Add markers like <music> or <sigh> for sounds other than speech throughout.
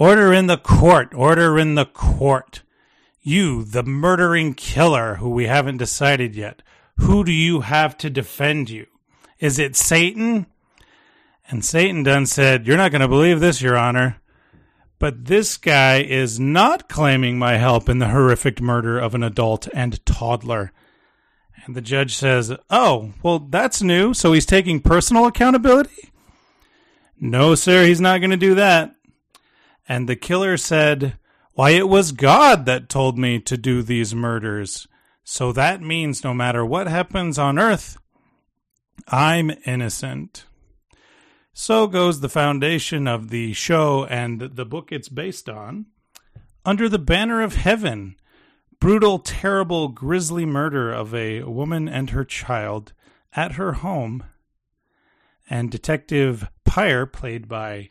Order in the court. Order in the court. You, the murdering killer who we haven't decided yet. Who do you have to defend you? Is it Satan? And Satan done said, You're not going to believe this, Your Honor. But this guy is not claiming my help in the horrific murder of an adult and toddler. And the judge says, Oh, well, that's new. So he's taking personal accountability? No, sir, he's not going to do that. And the killer said, Why, it was God that told me to do these murders. So that means no matter what happens on earth, I'm innocent. So goes the foundation of the show and the book it's based on. Under the Banner of Heaven, brutal, terrible, grisly murder of a woman and her child at her home. And Detective Pyre, played by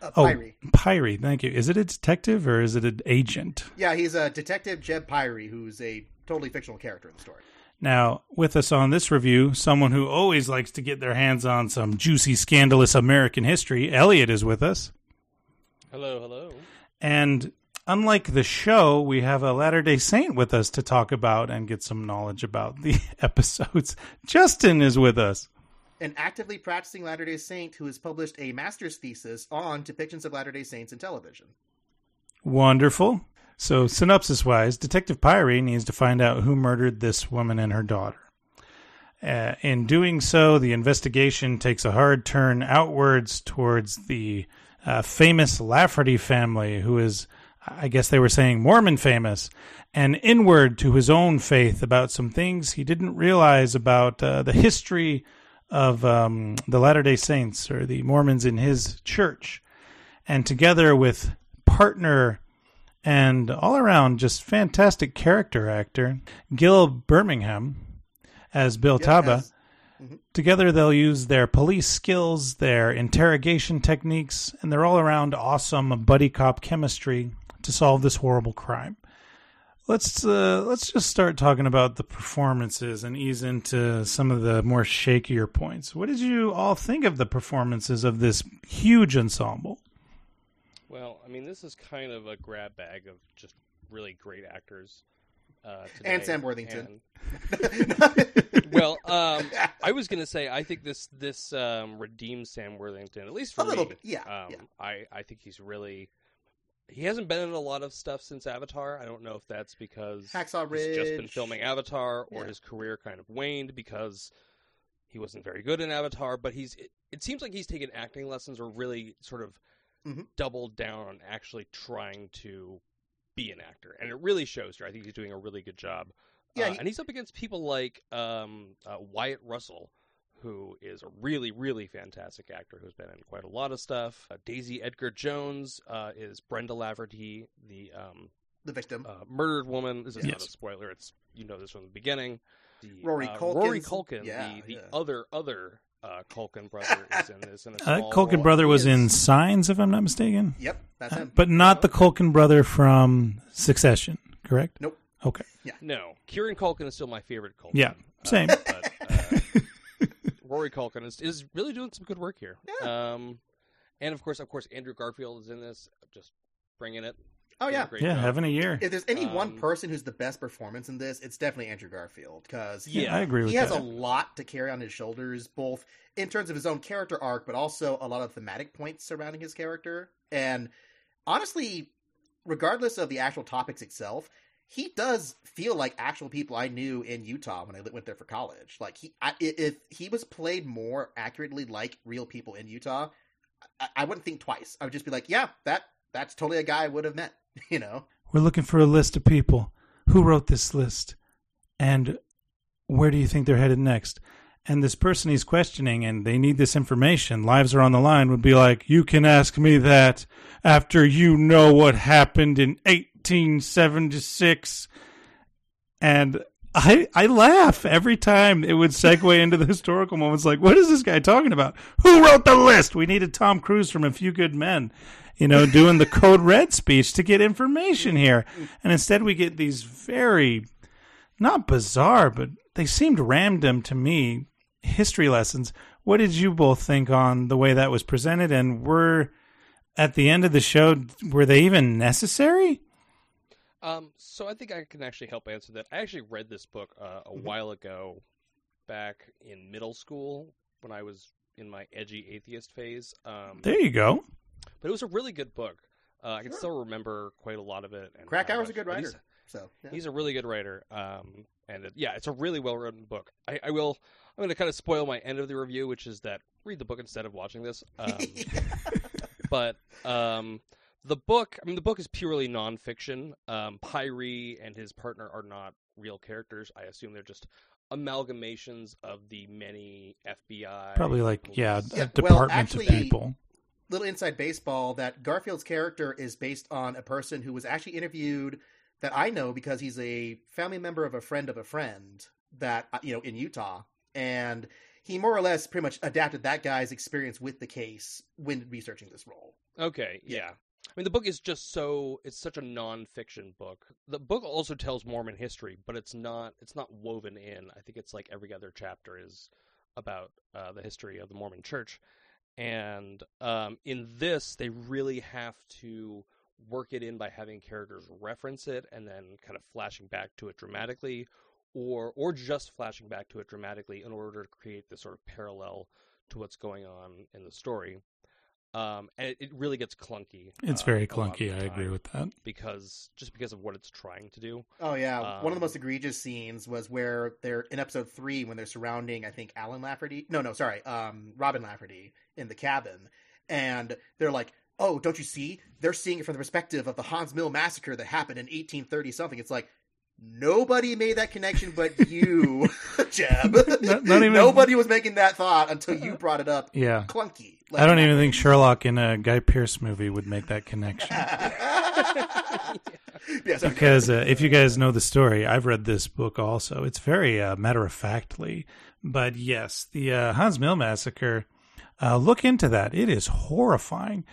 Uh, Oh, Pyrie. Pyrie, thank you. Is it a detective or is it an agent? Yeah, he's a detective, Jeb Pyrie, who's a totally fictional character in the story. Now, with us on this review, someone who always likes to get their hands on some juicy, scandalous American history, Elliot is with us. Hello, hello. And unlike the show, we have a Latter day Saint with us to talk about and get some knowledge about the <laughs> episodes. Justin is with us. An actively practicing Latter day Saint who has published a master's thesis on depictions of Latter day Saints in television. Wonderful. So, synopsis wise, Detective Pyrie needs to find out who murdered this woman and her daughter. Uh, in doing so, the investigation takes a hard turn outwards towards the uh, famous Lafferty family, who is, I guess they were saying, Mormon famous, and inward to his own faith about some things he didn't realize about uh, the history of um, the Latter day Saints or the Mormons in his church. And together with partner and all around just fantastic character actor Gil Birmingham as Bill Taba. as- Together, they'll use their police skills, their interrogation techniques, and their all around awesome buddy cop chemistry to solve this horrible crime. Let's uh, let's just start talking about the performances and ease into some of the more shakier points. What did you all think of the performances of this huge ensemble? Well, I mean, this is kind of a grab bag of just really great actors. Uh, And. Sam Worthington. And- <laughs> well, um, I was going to say I think this this um, redeems Sam Worthington at least for A little me. bit, yeah, Um, yeah. I I think he's really. He hasn't been in a lot of stuff since Avatar. I don't know if that's because Hacksaw he's just been filming Avatar, or Yeah. his career kind of waned because he wasn't very good in Avatar. But he's it, it seems like he's taken acting lessons or really sort of Mhm. doubled down on actually trying to be an actor, and it really shows here. I think he's doing a really good job. Yeah, Uh, he- and he's up against people like um, uh, Wyatt Russell, who is a really, really fantastic actor who's been in quite a lot of stuff. Uh, Daisy Edgar Jones uh, is Brenda Lafferty, the um, The victim. uh, murdered woman. This is not a spoiler; it's you know this from the beginning. The, Rory uh, Rory Culkin, yeah, the, the yeah. other other uh, Culkin brother, is in this. In a <laughs> Uh, Culkin role. brother He was in Signs, if I'm not mistaken. Yep, that's Uh, him. but not the Culkin brother from Succession, correct? Nope. Okay. Yeah. No, Kieran Culkin is still my favorite Culkin. Yeah, same. But, Rory Culkin is, is really doing some good work here. Um, and of course, of course, Andrew Garfield is in this, just bringing it. Oh yeah. yeah, job. having a year. If there's any one Um, person who's the best performance in this, it's definitely Andrew Garfield because Yeah, I agree with he has a lot to carry on his shoulders, both in terms of his own character arc, but also a lot of thematic points surrounding his character. And honestly, regardless of the actual topics itself, he does feel like actual people I knew in Utah when I went there for college. Like he, I, if he was played more accurately like real people in Utah, I, I wouldn't think twice. I would just be like, yeah, that that's totally a guy I would have met. <laughs> You know, We're looking for a list of people. Who wrote this list? And where do you think they're headed next? And this person he's questioning and they need this information, lives are on the line, would be like, You can ask me that after you know what happened in 1876. And I, I laugh every time it would segue into the <laughs> historical moments. Like, what is this guy talking about? Who wrote the list? We needed Tom Cruise from A Few Good Men, you know, doing the Code Red speech to get information here. And instead, we get these very, not bizarre, but they seemed random to me history lessons. What did you both think on the way that was presented? And were, at the end of the show, were they even necessary? Um, so I think I can actually help answer that. I actually read this book uh, a Mhm. while ago, back in middle school when I was in my edgy atheist phase. Um, There you go. but it was a really good book. Uh, I can Sure. still remember quite a lot of it. And Krakauer's how a good much- but he's- writer. So yeah. He's a really good writer, um, and it, yeah, it's a really well written book. I, I will. I'm going to kind of spoil my end of the review, which is that read the book instead of watching this. Um, <laughs> but um, the book, I mean, the book is purely nonfiction. Um, Pyrie and his partner are not real characters. I assume they're just amalgamations of the many FBI. Probably like, yeah, police- a Yeah, well, actually- of people. little inside baseball that Garfield's character is based on a person who was actually interviewed that I know because he's a family member of a friend of a friend that uh, you know in Utah and he more or less pretty much adapted that guy's experience with the case when researching this role. Okay, Yeah. Mean, the book is just so it's such a non-fiction book. The book also tells Mormon history, but it's not it's not woven in. I think it's like every other chapter is about uh, the history of the Mormon Church, and um, in this they really have to work it in by having characters reference it and then kind of flashing back to it dramatically, or or just flashing back to it dramatically in order to create this sort of parallel to what's going on in the story um, and it, it really gets clunky. It's uh, very a lot of clunky. I agree with that. because just because of what it's trying to do. Oh yeah, one of the Um, most egregious scenes was where they're in episode three when they're surrounding I think Allen Lafferty. No, no, sorry, um, Robin Lafferty in the cabin, and they're like, "Oh, don't you see? They're seeing it from the perspective of the Haun's Mill massacre that happened in 1830 something." It's like nobody made that connection but <laughs> you, <laughs> Jeb. Not- not even- nobody was making that thought until you brought it up. Yeah. Clunky. I don't even think Sherlock in a Guy Pearce movie would make that connection. <laughs> yes, because uh, if you guys know the story, I've read this book also. It's very uh, matter of factly, but yes, the uh, Haun's Mill massacre. Uh, look into that; it is horrifying.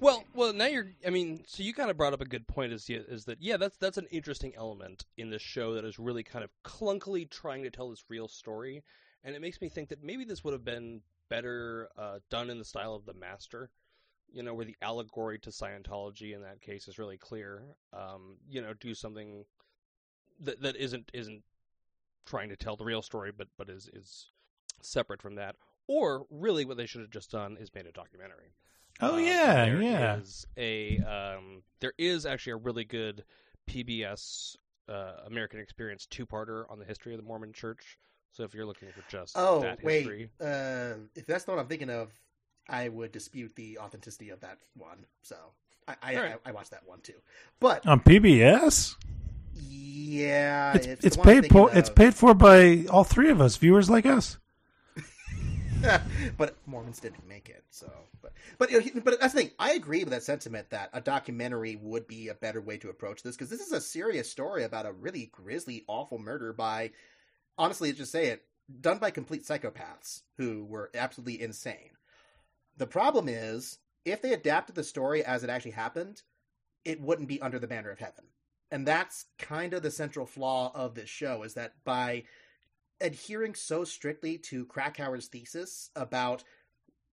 Well, well, now you're. I mean, so you kind of brought up a good point. Is is that yeah? That's that's an interesting element in this show that is really kind of clunkily trying to tell this real story, and it makes me think that maybe this would have been better uh, done in the style of The Master. You know, where the allegory to Scientology in that case is really clear. Um, you know, do something that that isn't isn't trying to tell the real story, but but is is separate from that. Or really, what they should have just done is made a documentary. Oh Um, yeah, there yeah. is a um, there is actually a really good PBS uh, American Experience two parter on the history of the Mormon Church. So if you're looking for just Oh that wait, history, uh, if that's not what I'm thinking of, I would dispute the authenticity of that one. So I I, All right. I, I watched that one too. But On PBS, yeah, it's, it's, it's the one I'm paid for. thinking It's paid for by all three of us, viewers like us. <laughs> but Mormons didn't make it. So, but but you know, but that's the thing. I agree with that sentiment that a documentary would be a better way to approach this because this is a serious story about a really grisly, awful murder by, honestly, just say it, done by complete psychopaths who were absolutely insane. The problem is if they adapted the story as it actually happened, it wouldn't be under the banner of heaven. And that's kind of the central flaw of this show is that by adhering so strictly to Krakauer's thesis about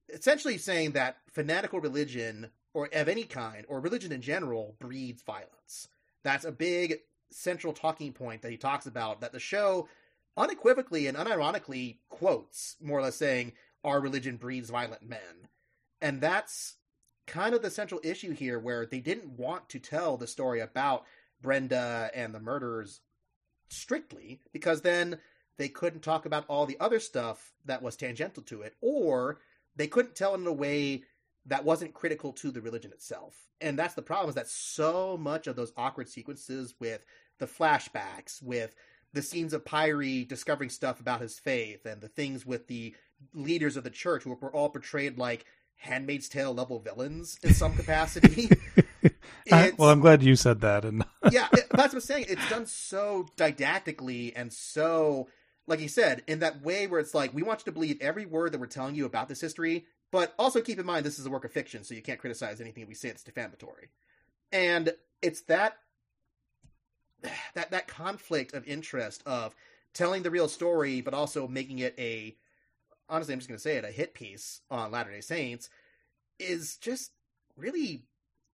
essentially saying that fanatical religion or of any kind or religion in general breeds violence. That's a big central talking point that he talks about that the show unequivocally and unironically quotes more or less saying our religion breeds violent men. And that's kind of the central issue here where they didn't want to tell the story about Brenda and the murders strictly because then they couldn't talk about all the other stuff that was tangential to it, or they couldn't tell it in a way that wasn't critical to the religion itself. And that's the problem is that so much of those awkward sequences with the flashbacks, with the scenes of Pyrie discovering stuff about his faith, and the things with the leaders of the church who were all portrayed like Handmaid's Tale level villains in some capacity. <laughs> I, well, I'm glad you said that. And <laughs> yeah, it, that's what I'm saying. It's done so didactically and so, like you said, in that way where it's like we want you to believe every word that we're telling you about this history, but also keep in mind this is a work of fiction, so you can't criticize anything we say that's defamatory. And it's that that that conflict of interest of telling the real story, but also making it a honestly, I'm just going to say it, a hit piece on Latter Day Saints is just really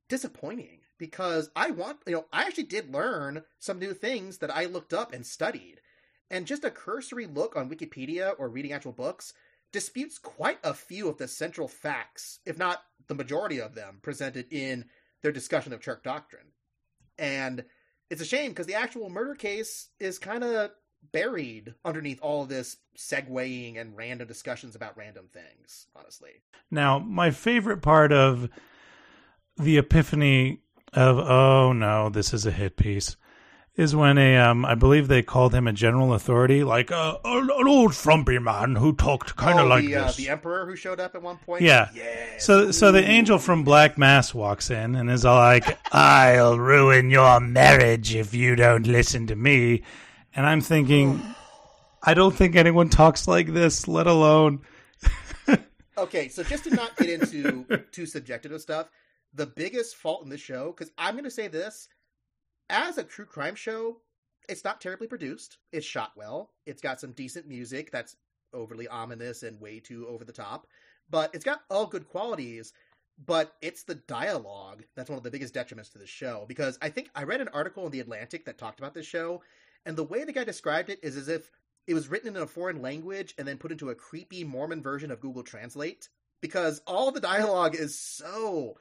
disappointing because I want, you know, I actually did learn some new things that I looked up and studied. And just a cursory look on Wikipedia or reading actual books disputes quite a few of the central facts, if not the majority of them, presented in their discussion of church doctrine. And it's a shame because the actual murder case is kind of buried underneath all of this segueing and random discussions about random things, honestly. Now, my favorite part of the epiphany of, oh no, this is a hit piece, is when a, um, I believe they called him a general authority, like uh, an, an old frumpy man who talked kind of oh, like the, uh, this. the emperor who showed up at one point. Yeah. Yes. So, so the angel from Black Mass walks in and is all like, "I'll ruin your marriage if you don't listen to me." And I'm thinking, <sighs> I don't think anyone talks like this, let alone. <laughs> Okay, so just to not get into <laughs> too subjective of stuff, the biggest fault in this show, because I'm going to say this, as a true crime show, it's not terribly produced. It's shot well. It's got some decent music that's overly ominous and way too over the top, but it's got all good qualities. But it's the dialogue that's one of the biggest detriments to the show because I think I read an article in the Atlantic that talked about this show, and the way the guy described it is as if it was written in a foreign language and then put into a creepy Mormon version of Google Translate because all the dialogue is so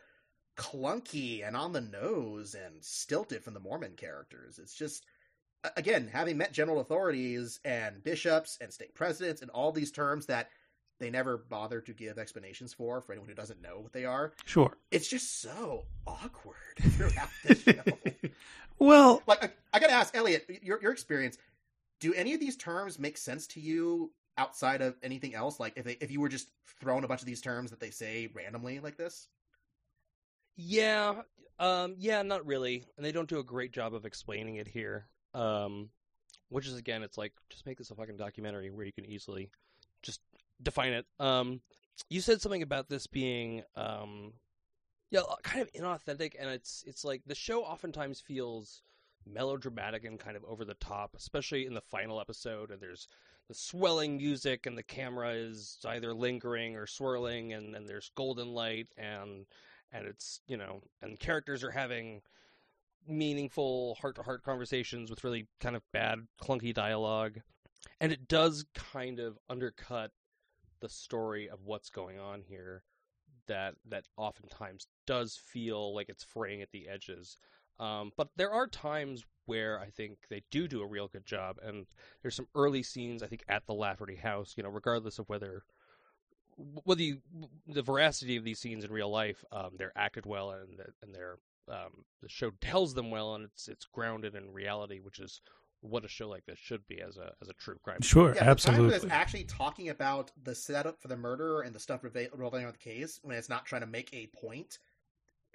clunky and on the nose and stilted from the Mormon characters. It's just again, having met general authorities and bishops and stake presidents and all these terms that they never bother to give explanations for for anyone who doesn't know what they are. Sure. It's just so awkward <laughs> throughout the show. <laughs> Well, like I, I got to ask Elliot, your your experience. Do any of these terms make sense to you outside of anything else? Like if they, if you were just thrown a bunch of these terms that they say randomly like this? Yeah, um, yeah, not really, and they don't do a great job of explaining it here. Um, which is again, it's like just make this a fucking documentary where you can easily just define it. Um, you said something about this being, um, yeah, kind of inauthentic, and it's it's like the show oftentimes feels melodramatic and kind of over the top, especially in the final episode. And there's the swelling music, and the camera is either lingering or swirling, and then there's golden light, and and it's you know, and characters are having meaningful heart to heart conversations with really kind of bad clunky dialogue and it does kind of undercut the story of what's going on here that that oftentimes does feel like it's fraying at the edges um, but there are times where I think they do do a real good job, and there's some early scenes I think at the Lafferty house. You know, regardless of whether whether you, the veracity of these scenes in real life, um, they're acted well and and they're um, the show <laughs> tells them well, and it's it's grounded in reality, which is what a show like this should be as a as a true crime. Sure, yeah, absolutely. The it's actually talking about the setup for the murder and the stuff revolving around the case, when it's not trying to make a point,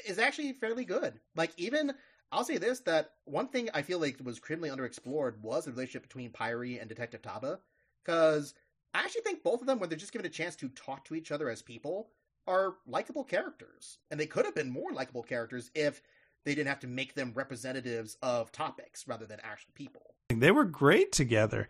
is actually fairly good. Like even I'll say this: that one thing I feel like was criminally underexplored was the relationship between Pyrie and Detective Taba, because I actually think both of them, when they're just given a chance to talk to each other as people, are likable characters, and they could have been more likable characters if they didn't have to make them representatives of topics rather than actual people. They were great together.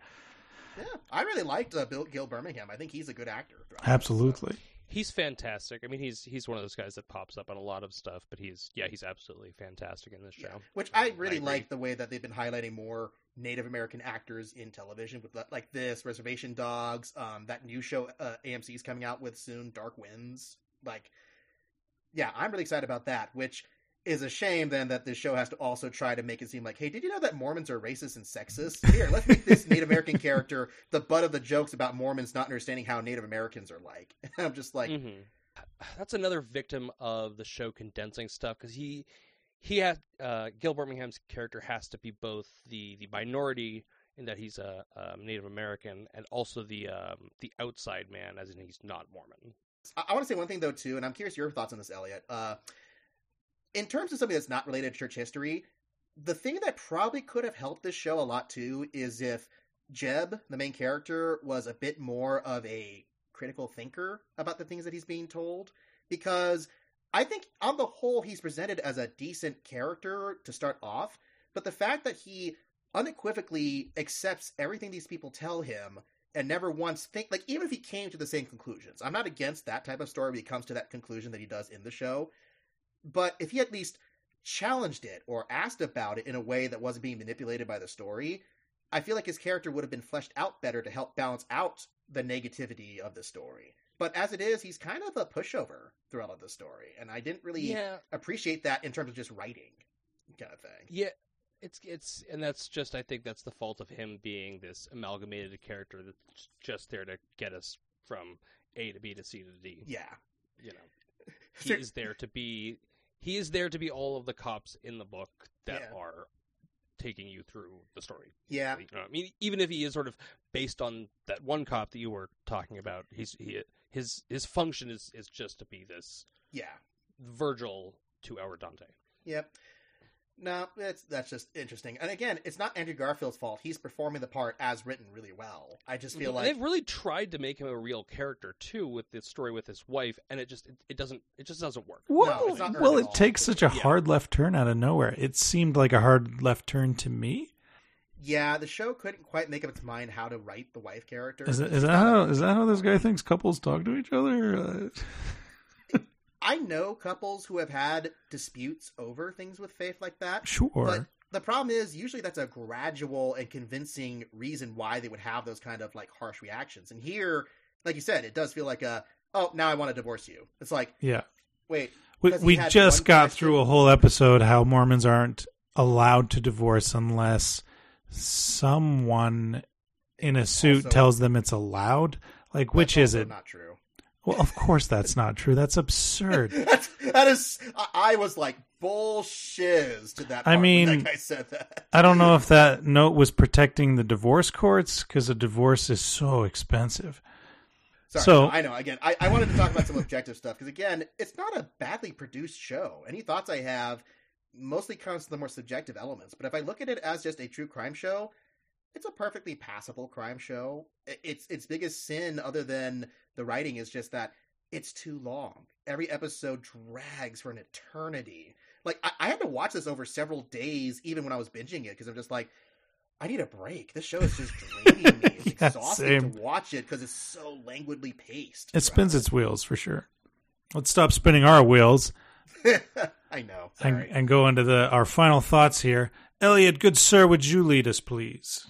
Yeah, I really liked uh, Bill Gil Birmingham. I think he's a good actor. Absolutely. He's fantastic. I mean, he's he's one of those guys that pops up on a lot of stuff, but he's yeah, he's absolutely fantastic in this show. Yeah. Which I really I like the way that they've been highlighting more Native American actors in television with like this Reservation Dogs, um, that new show uh, AMC is coming out with soon, Dark Winds. Like, yeah, I'm really excited about that. Which is a shame then that this show has to also try to make it seem like, hey, did you know that Mormons are racist and sexist? Here, let's make this <laughs> Native American character the butt of the jokes about Mormons not understanding how Native Americans are like. And <laughs> I'm just like, Mhm. That's another victim of the show condensing stuff because he he had uh, Gil Birmingham's character has to be both the the minority in that he's a, um Native American and also the um, the outside man, as in he's not Mormon. I, I want to say one thing though too, and I'm curious your thoughts on this, Elliot. Uh, in terms of something that's not related to church history, the thing that probably could have helped this show a lot too is if Jeb, the main character, was a bit more of a critical thinker about the things that he's being told. Because I think on the whole he's presented as a decent character to start off, but the fact that he unequivocally accepts everything these people tell him and never once think like even if he came to the same conclusions. I'm not against that type of story where he comes to that conclusion that he does in the show. But if he at least challenged it or asked about it in a way that wasn't being manipulated by the story, I feel like his character would have been fleshed out better to help balance out the negativity of the story. But as it is, he's kind of a pushover throughout of the story, and I didn't really Yeah, appreciate that in terms of just writing, kind of thing. yeah. It's it's and that's just I think that's the fault of him being this amalgamated character that's just there to get us from A to B to C to D. Yeah, You know, <laughs> he is there to be he is there to be all of the cops in the book that Yeah. are taking you through the story. yeah, You know, I mean, even if he is sort of based on that one cop that you were talking about, he's he his his function is is just to be this yeah. Virgil to our Dante. Yep. No, that's that's just interesting. And again, it's not Andrew Garfield's fault. He's performing the part as written really well. I just feel And like they've really tried to make him a real character too with this story with his wife, and it just it, it doesn't it just doesn't work. Well, it's not earned well, it takes such a Yeah. hard left turn out of nowhere. It seemed like a hard left turn to me. yeah, the show couldn't quite make up its mind how to write the wife character. Is, it, is that how is that how this guy thinks couples talk to each other? Uh, I know couples who have had disputes over things with faith like that. sure. But the problem is, usually that's a gradual and convincing reason why they would have those kind of like harsh reactions. And here, like you said, it does feel like a, oh, now I want to divorce you. It's like, yeah. wait, We, we just got question. through a whole episode how Mormons aren't allowed to divorce unless someone in a suit Also- tells them it's allowed. Like, which is it? Not true. Well, of course that's not true. That's absurd. <laughs> That's, that is, I, I was like bullshiz to that. I mean- guy said that. I don't know if that note was protecting the divorce courts because a divorce is so expensive. Sorry, So- no, I know. Again, I, I wanted to talk about some objective stuff because again, it's not a badly produced show. Any thoughts I have mostly comes to the more subjective elements. But if I look at it as just a true crime show, it's a perfectly passable crime show. Its its biggest sin, other than the writing, is just that it's too long. Every episode drags for an eternity. Like I, I had to watch this over several days, even when I was binging it, because I'm just like, I need a break. This show is just <laughs> draining me. It's <laughs> Yeah, exhausting same. to watch it because it's so languidly paced. It spins its wheels for sure. Let's stop spinning our wheels <laughs> I know. and, and go into the our final thoughts here. Elliot, good sir, would you lead us, please?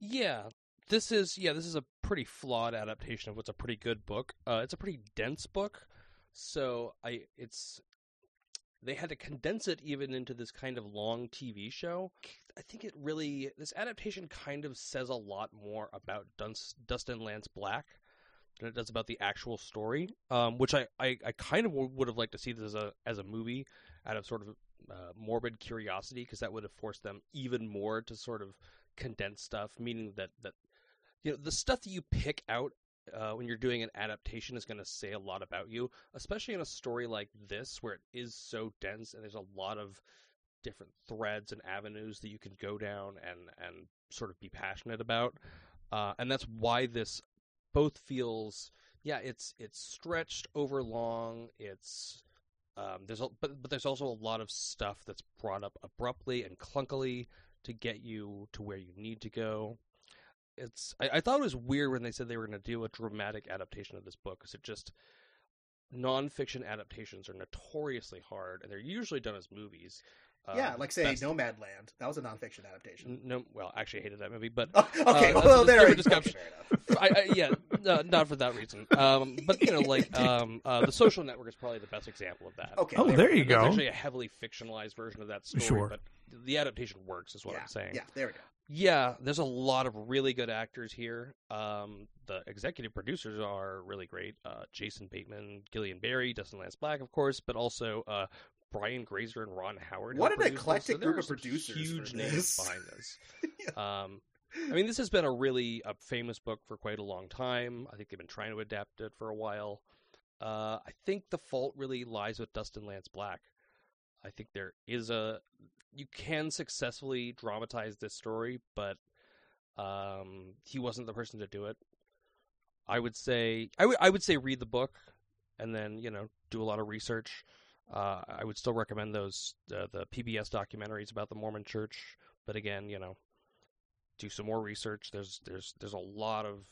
Yeah, this is yeah, this is a pretty flawed adaptation of what's a pretty good book. Uh, it's a pretty dense book, so I it's they had to condense it even into this kind of long TV show. I think it really this adaptation kind of says a lot more about Duns, Dustin Lance Black than it does about the actual story. Um, which I, I, I kind of would have liked to see this as a as a movie out of sort of uh, morbid curiosity because that would have forced them even more to sort of condense stuff, meaning that that you know the stuff that you pick out uh, when you're doing an adaptation is going to say a lot about you, especially in a story like this where it is so dense and there's a lot of different threads and avenues that you can go down and and sort of be passionate about, uh, and that's why this both feels yeah it's it's stretched over long it's um, there's a, but but there's also a lot of stuff that's brought up abruptly and clunkily to get you to where you need to go. It's I, I thought it was weird when they said they were going to do a dramatic adaptation of this book because it just nonfiction adaptations are notoriously hard and they're usually done as movies. yeah, Um, like say best- Nomadland. That was a nonfiction adaptation. N- No, well, actually, I hated that movie, but Oh, <laughs> okay, Uh, that's well a there. different okay, discussion. fair enough. I, I, yeah, no, not for that reason. Um, but you know, like um, uh, the Social Network is probably the best example of that. Okay. Oh, there you It's go. actually a heavily fictionalized version of that story, Sure. but the adaptation works, is what yeah, I'm saying. Yeah, there we go. Yeah, there's a lot of really good actors here. Um, the executive producers are really great. Uh, Jason Bateman, Gillian Berrie, Dustin Lance Black, of course, but also uh, Brian Grazer and Ron Howard. What an eclectic So group of producers Huge names behind this. <laughs> Um, I mean, this has been a really a famous book for quite a long time. I think they've been trying to adapt it for a while. Uh, I think the fault really lies with Dustin Lance Black. I think there is a you can successfully dramatize this story, but um, he wasn't the person to do it. I would say I would I would say read the book and then you know do a lot of research. Uh, I would still recommend those uh, the PBS documentaries about the Mormon Church, but again, you know, do some more research. There's there's there's a lot of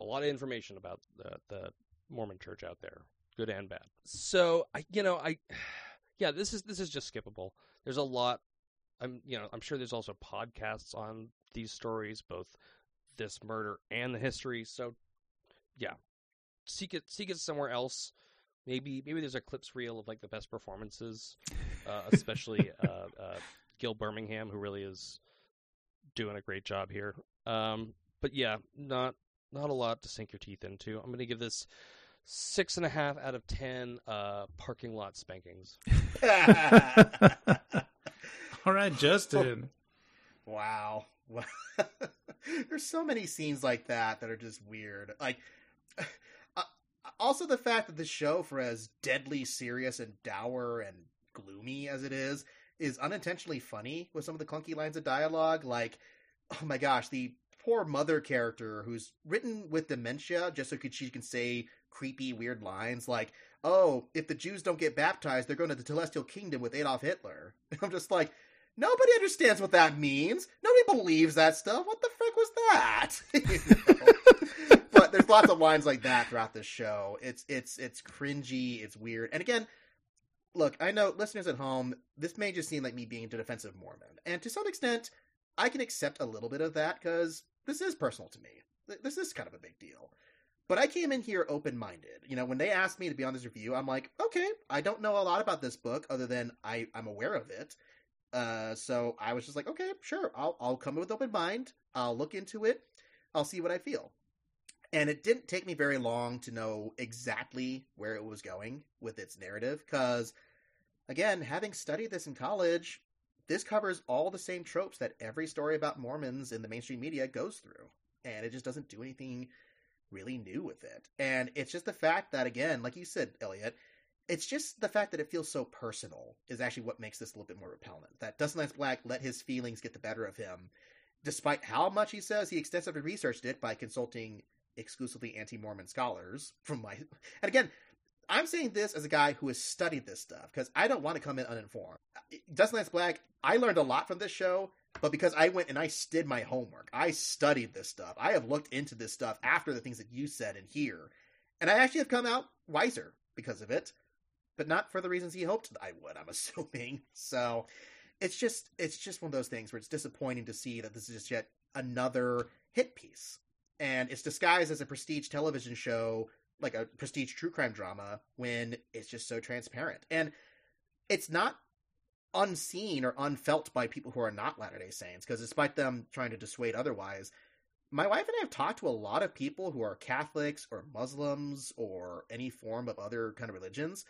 a lot of information about the the Mormon Church out there, good and bad. So I you know I <sighs> yeah this is this is just skippable. There's a lot. I'm you know I'm sure there's also podcasts on these stories, both this murder and the history. So yeah, seek it seek it somewhere else. Maybe maybe there's a clips reel of like the best performances, uh, especially <laughs> uh, uh, Gil Birmingham, who really is doing a great job here. Um, but yeah, not not a lot to sink your teeth into. I'm going to give this six and a half out of ten uh, parking lot spankings. <laughs> <laughs> All right, Justin. Wow. <laughs> There's so many scenes like that that are just weird. Like, uh, also the fact that the show, for as deadly serious and dour and gloomy as it is, is unintentionally funny with some of the clunky lines of dialogue. Like, oh my gosh, the poor mother character who's written with dementia just so she can say creepy, weird lines like, oh, if the Jews don't get baptized, they're going to the Celestial Kingdom with Adolf Hitler. <laughs> I'm just like, Nobody understands what that means. Nobody believes that stuff. What the frick was that? <laughs> But there's lots of lines like that throughout this show. It's it's it's cringy. It's weird. And again, look, I know listeners at home. This may just seem like me being a defensive Mormon, and to some extent, I can accept a little bit of that because this is personal to me. This is kind of a big deal. But I came in here open minded. You know, when they asked me to be on this review, I'm like, okay, I don't know a lot about this book other than I, I'm aware of it. Uh, so I was just like, okay, sure, I'll I'll come in with open mind. I'll look into it. I'll see what I feel. And it didn't take me very long to know exactly where it was going with its narrative, because again, having studied this in college, this covers all the same tropes that every story about Mormons in the mainstream media goes through, and it just doesn't do anything really new with it. And it's just the fact that, again, like you said, Elliot, it's just the fact that it feels so personal is actually what makes this a little bit more repellent. That Dustin Lance Black let his feelings get the better of him, despite how much he says he extensively researched it by consulting exclusively anti-Mormon scholars from my. And again, I'm saying this as a guy who has studied this stuff because I don't want to come in uninformed. Dustin Lance Black, I learned a lot from this show, but because I went and I did my homework, I studied this stuff. I have looked into this stuff after the things that you said and here, and I actually have come out wiser because of it but not for the reasons he hoped I would, I'm <laughs> assuming. So it's just it's just one of those things where it's disappointing to see that this is just yet another hit piece. And it's disguised as a prestige television show, like a prestige true crime drama, when it's just so transparent. And it's not unseen or unfelt by people who are not Latter day Saints, because despite them trying to dissuade otherwise, my wife and I have talked to a lot of people who are Catholics or Muslims or any form of other kind of religions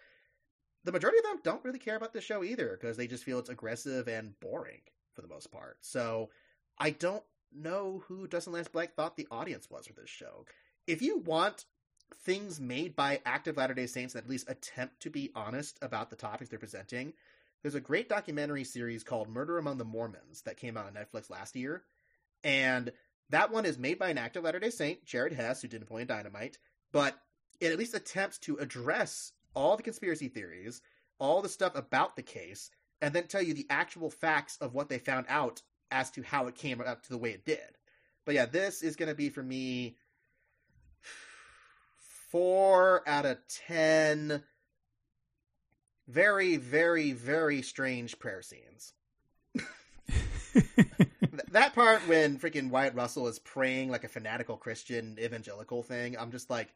the majority of them don't really care about the show either because they just feel it's aggressive and boring for the most part. So I don't know who Dustin Lance Black thought the audience was for this show. If you want things made by active Latter day Saints that at least attempt to be honest about the topics they're presenting, there's a great documentary series called Murder Among the Mormons that came out on Netflix last year. And that one is made by an active Latter day Saint, Jared Hess, who did Napoleon Dynamite, but it at least attempts to address all the conspiracy theories, all the stuff about the case, and then tell you the actual facts of what they found out as to how it came up to the way it did. But yeah, this is going to be for me <sighs> four out of ten. Very, very, very strange prayer scenes. <laughs> that part when freaking Wyatt Russell is praying like a fanatical Christian evangelical thing, I'm just like,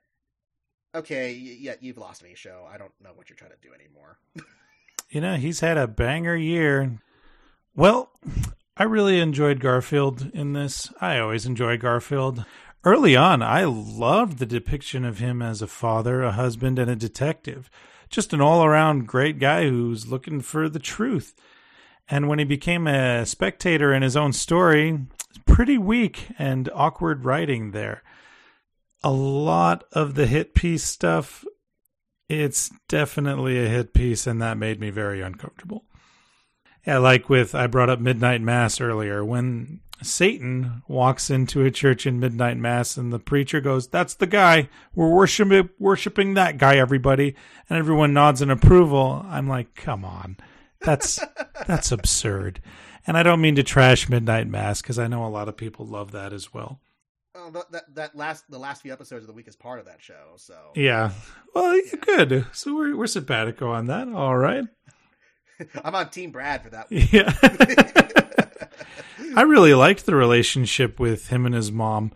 okay, yeah, you've lost me, show. I don't know what you're trying to do anymore. <laughs> you know, he's had a banger year. Well, I really enjoyed Garfield in this. I always enjoy Garfield. Early on, I loved the depiction of him as a father, a husband, and a detective. Just an all around great guy who's looking for the truth. And when he became a spectator in his own story, pretty weak and awkward writing there. A lot of the hit piece stuff, it's definitely a hit piece, and that made me very uncomfortable. Yeah, like with I brought up Midnight Mass earlier. When Satan walks into a church in Midnight Mass and the preacher goes, That's the guy. We're worshiping worshiping that guy, everybody. And everyone nods in approval. I'm like, come on. That's <laughs> that's absurd. And I don't mean to trash Midnight Mass because I know a lot of people love that as well. Oh, that that last the last few episodes of the week is part of that show. So yeah, well, good. So we're we're simpatico on that. All right. <laughs> I'm on Team Brad for that. Yeah. <laughs> I really liked the relationship with him and his mom.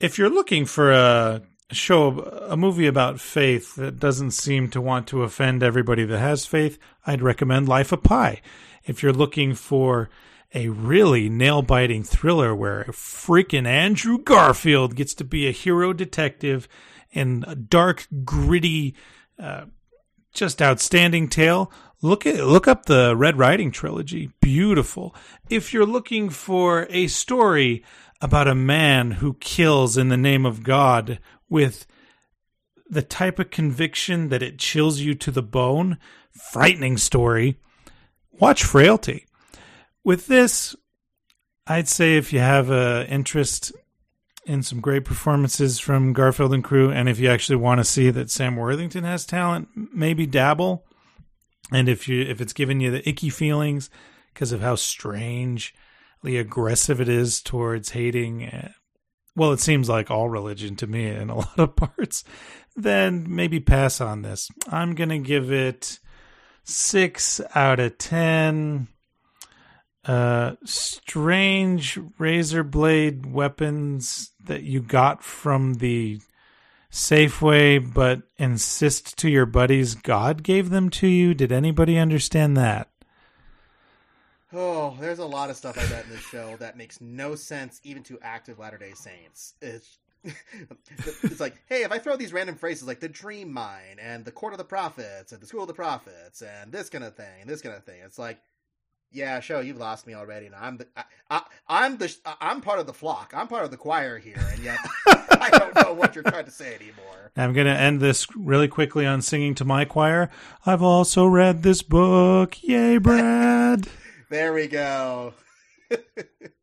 If you're looking for a show, a movie about faith that doesn't seem to want to offend everybody that has faith, I'd recommend Life of Pi. If you're looking for a really nail biting thriller where freaking Andrew Garfield gets to be a hero detective in a dark, gritty, uh, just outstanding tale, look at look up the Red Riding trilogy. Beautiful. If you're looking for a story about a man who kills in the name of God with the type of conviction that it chills you to the bone, frightening story, watch Frailty. With this, I'd say if you have an interest in some great performances from Garfield and crew, and if you actually want to see that Sam Worthington has talent, maybe dabble. And if you if it's giving you the icky feelings because of how strangely aggressive it is towards hating, eh, well, it seems like all religion to me in a <laughs> lot of parts, then maybe pass on this. I'm gonna give it six out of ten. Uh, strange razor blade weapons that you got from the Safeway, but insist to your buddies God gave them to you? Did anybody understand that? Oh, there's a lot of stuff like that in this show that makes no sense even to active Latter day Saints. It's, <laughs> it's like, hey, if I throw these random phrases like the dream mine and the court of the prophets and the school of the prophets and this kind of thing and this kind of thing, it's like, yeah, show you've lost me already. I'm the I, I, am the I'm part of the flock. I'm part of the choir here, and yet <laughs> I don't know what you're trying to say anymore. I'm going to end this really quickly on singing to my choir. I've also read this book. Yay, Brad! <laughs> there we go. <laughs>